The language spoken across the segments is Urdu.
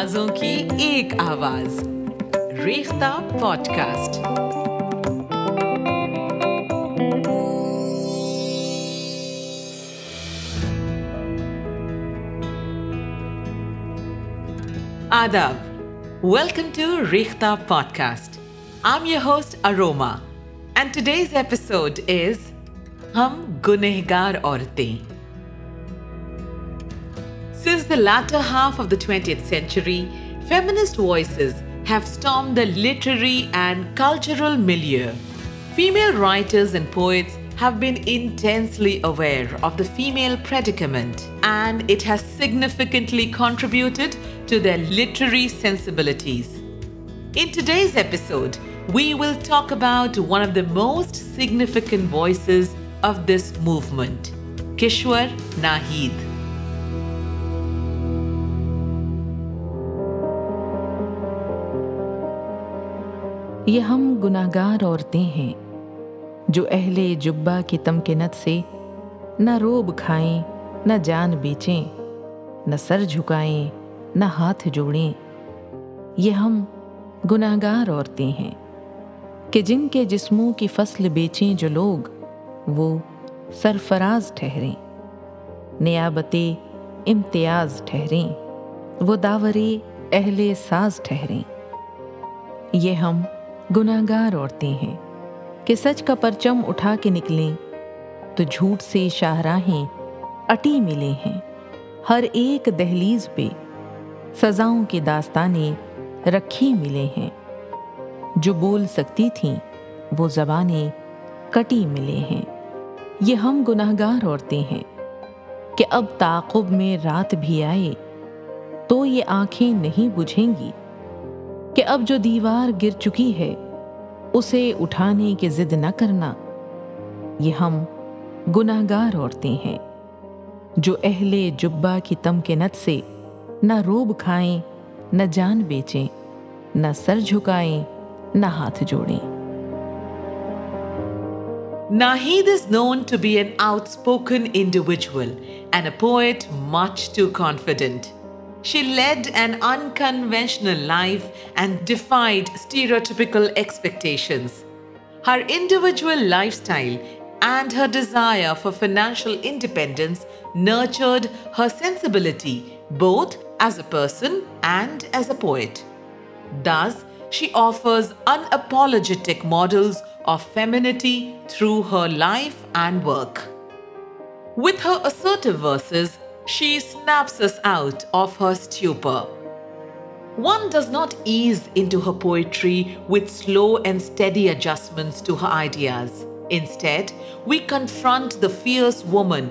آوازوں کی ایک آواز ریختہ پوڈ کاسٹ آداب welcome to Rekhta podcast I'm your host Aroma and today's episode is ہم گنہگار عورتیں Since the latter half of the 20th century, feminist voices have stormed the literary and cultural milieu. Female writers and poets have been intensely aware of the female predicament and it has significantly contributed to their literary sensibilities. In today's episode, we will talk about one of the most significant voices of this movement, Kishwar Nahid. یہ ہم گناہ گار عورتیں ہیں جو اہل جبا کی تمکنت سے نہ روب کھائیں نہ جان بیچیں نہ سر جھکائیں نہ ہاتھ جوڑیں یہ ہم گناہ گار عورتیں ہیں کہ جن کے جسموں کی فصل بیچیں جو لوگ وہ سرفراز ٹھہریں نیابت امتیاز ٹھہریں وہ داوری اہل ساز ٹھہریں یہ ہم گناہ گار عورتیں ہیں کہ سچ کا پرچم اٹھا کے نکلیں تو جھوٹ سے شاہراہیں اٹی ملے ہیں ہر ایک دہلیز پہ سزاؤں کے داستانیں رکھی ملے ہیں جو بول سکتی تھیں وہ زبانیں کٹی ملے ہیں یہ ہم گناہ گار عورتیں ہیں کہ اب تعقب میں رات بھی آئے تو یہ آنکھیں نہیں بجھیں گی کہ اب جو دیوار گر چکی ہے اسے اٹھانے کی ضد نہ کرنا یہ ہم گناہ گار عورتیں ہیں جو اہل جبا کی تمکنت سے نہ روب کھائیں نہ جان بیچیں نہ سر جھکائیں نہ ہاتھ جوڑیں Nahid is known to be an outspoken individual and a poet much too confident. She led an unconventional life and defied stereotypical expectations. Her individual lifestyle and her desire for financial independence nurtured her sensibility both as a person and as a poet. Thus, she offers unapologetic models of femininity through her life and work. With her assertive verses, shapes one does not as in poetry ویڈسمنٹلیز women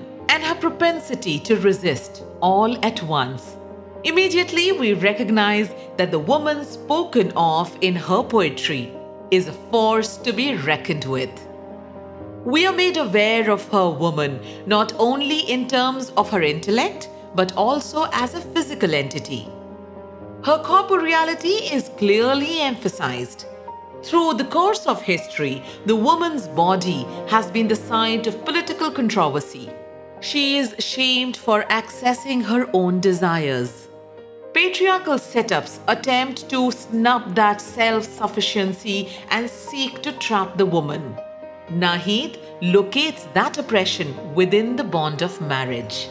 spoken poetry is a force with we are made aware not only that but also as a through Das of her body she is shamed forcing patriarchy Nahid locates that oppression within the bond of marriage.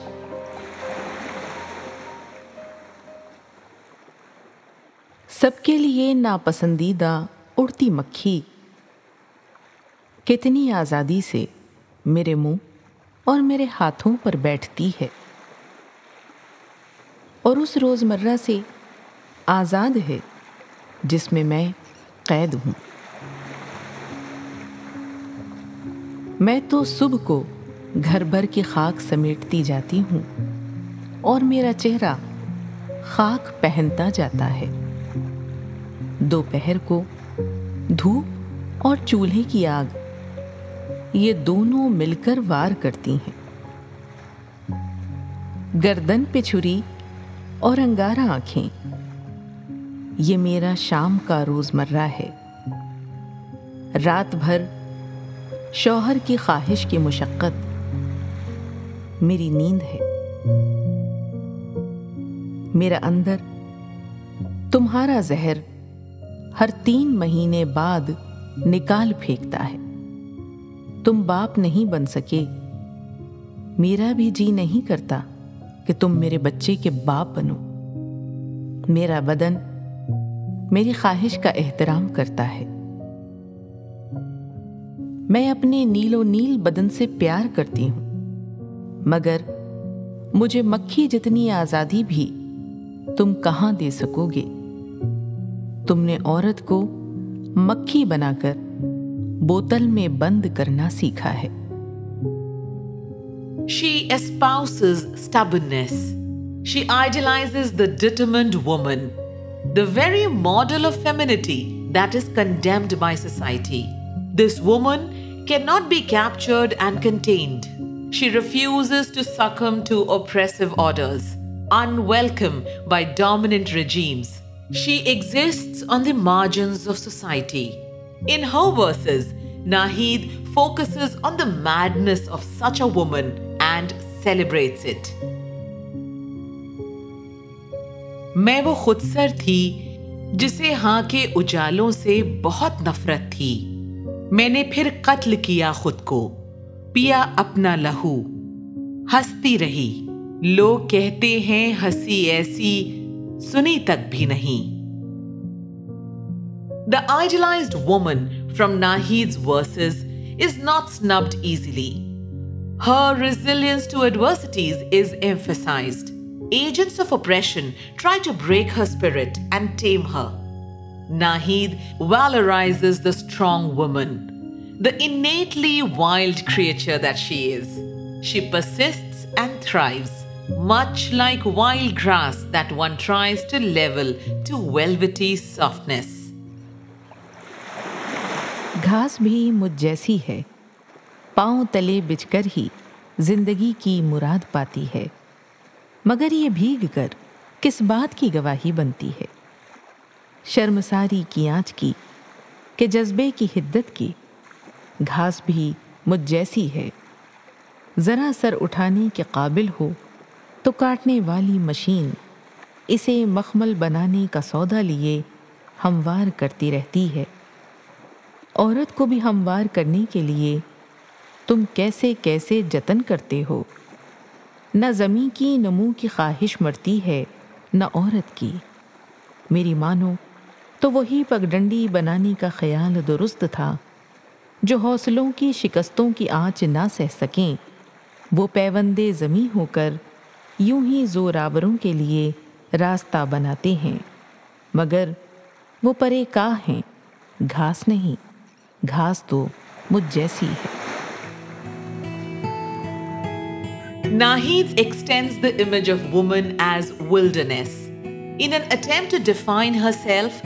سب کے لیے ناپسندیدہ اڑتی مکھی کتنی آزادی سے میرے منہ اور میرے ہاتھوں پر بیٹھتی ہے اور اس روزمرہ سے آزاد ہے جس میں میں قید ہوں میں تو صبح کو گھر بھر کی خاک سمیٹتی جاتی ہوں اور میرا چہرہ خاک پہنتا جاتا ہے دوپہر کو دھوپ اور چولہے کی آگ یہ دونوں مل کر وار کرتی ہیں گردن پہ چھری اور انگارا یہ میرا شام کا روز مرہ ہے رات بھر شوہر کی خواہش کی مشقت میری نیند ہے میرا اندر تمہارا زہر ہر تین مہینے بعد نکال پھینکتا ہے تم باپ نہیں بن سکے میرا بھی جی نہیں کرتا کہ تم میرے بچے کے باپ بنو میرا بدن میری خواہش کا احترام کرتا ہے میں اپنے نیل و نیل بدن سے پیار کرتی ہوں مگر مجھے مکھی جتنی آزادی بھی تم کہاں دے سکو گے تم نے عورت کو مکھی بنا کر بوتل میں بند کرنا سیکھا ہے cannot be captured and contained. She refuses to succumb to oppressive orders, unwelcome by dominant regimes. She exists on the margins of society. In her verses, Nahid focuses on the madness of such a woman and celebrates it. میں وہ خودسر تھی جسے ہاں کے اجالوں سے بہت نفرت تھی میں نے پھر قتل کیا خود کو پیا اپنا لہو ہستی رہی لوگ کہتے ہیں ہسی ایسی سنی تک بھی نہیں the idealise woman from verses is not snubbed easily her resilience to adversities is emphasised agents of oppression try to break her spirit and tame her Nahid valorizes the strong woman, the innately wild creature that she is. She persists and thrives, much like wild grass that one tries to level to velvety softness. گھاس بھی مجھ جیسی ہے پاؤں تلے بچ کر ہی زندگی کی مراد پاتی ہے مگر یہ بھیگ کر کس بات کی گواہی بنتی ہے شرمساری کی آنچ کی کہ جذبے کی حدت کی گھاس بھی مجھ جیسی ہے ذرا سر اٹھانے کے قابل ہو تو کاٹنے والی مشین اسے مخمل بنانے کا سودا لیے ہموار کرتی رہتی ہے عورت کو بھی ہموار کرنے کے لیے تم کیسے کیسے جتن کرتے ہو نہ زمیں کی نمو کی خواہش مرتی ہے نہ عورت کی میری مانو تو وہی پگڈنڈی بنانے کا خیال درست تھا جو حوصلوں کی شکستوں کی آنچ نہ سہ سکیں وہ پیوندے زمیں ہو کر یوں ہی زوراوروں کے لیے راستہ بناتے ہیں مگر وہ پرے کا ہیں گھاس نہیں گھاس تو مجھ جیسی ہے Naheed extends the image of woman as wilderness. In an attempt to define herself,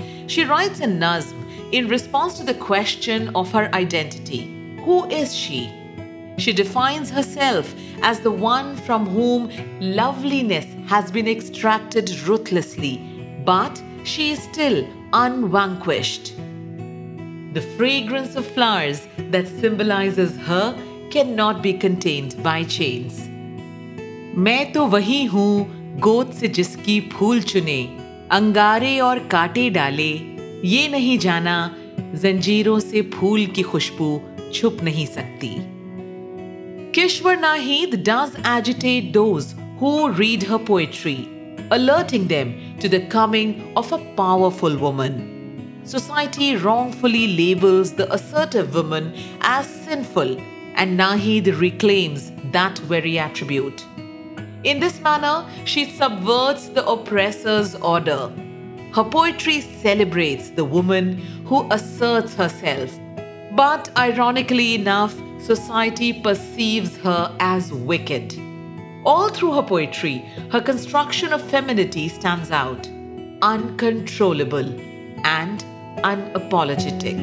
میں تو وہی ہوں گوت سے جس کی پھول چنے انگارے اور کاٹے ڈالے یہ نہیں جانا زنجیروں سے پھول کی خوشبو چھپ نہیں سکتی Kishwar Naheed agitate who read her poetry alerting them to the coming of a powerful woman society wrongfully labels the assertive woman as sinful and Naheed reclaims that very attribute پوئٹریٹ wholly society pro her poetry stand out uncontrollable and energetic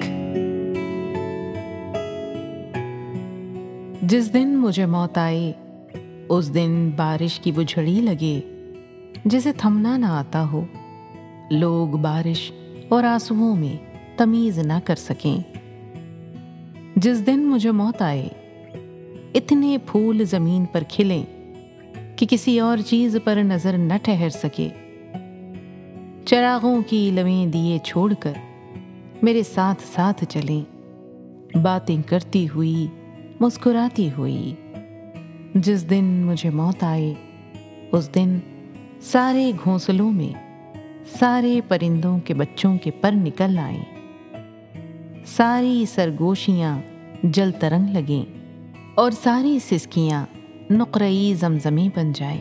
جس دن مجھے موت آئی اس دن بارش کی وہ جھڑی لگے جسے تھمنا نہ آتا ہو لوگ بارش اور آنسوؤں میں تمیز نہ کر سکیں جس دن مجھے موت آئے اتنے پھول زمین پر کھلیں کہ کسی اور چیز پر نظر نہ ٹھہر سکے چراغوں کی لویں دیے چھوڑ کر میرے ساتھ ساتھ چلیں باتیں کرتی ہوئی مسکراتی ہوئی جس دن مجھے موت آئے اس دن سارے گھونسلوں میں سارے پرندوں کے بچوں کے پر نکل آئیں ساری سرگوشیاں جل ترنگ لگیں اور ساری سسکیاں نقرئی زمزمی بن جائیں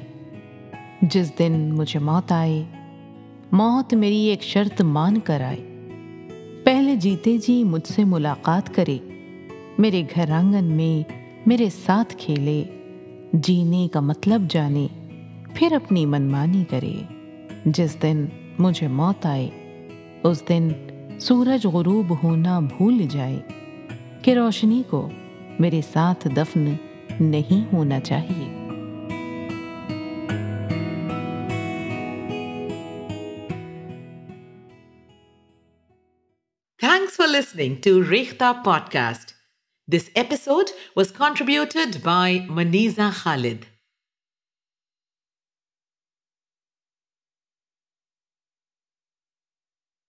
جس دن مجھے موت آئے موت میری ایک شرط مان کر آئے پہلے جیتے جی مجھ سے ملاقات کرے میرے گھر آنگن میں میرے ساتھ کھیلے جینے کا مطلب جانے پھر اپنی منمانی کرے جس دن مجھے موت آئے اس دن سورج غروب ہونا بھول جائے کہ روشنی کو میرے ساتھ دفن نہیں ہونا چاہیے podcast this episode was contributed by Muneeza Khalid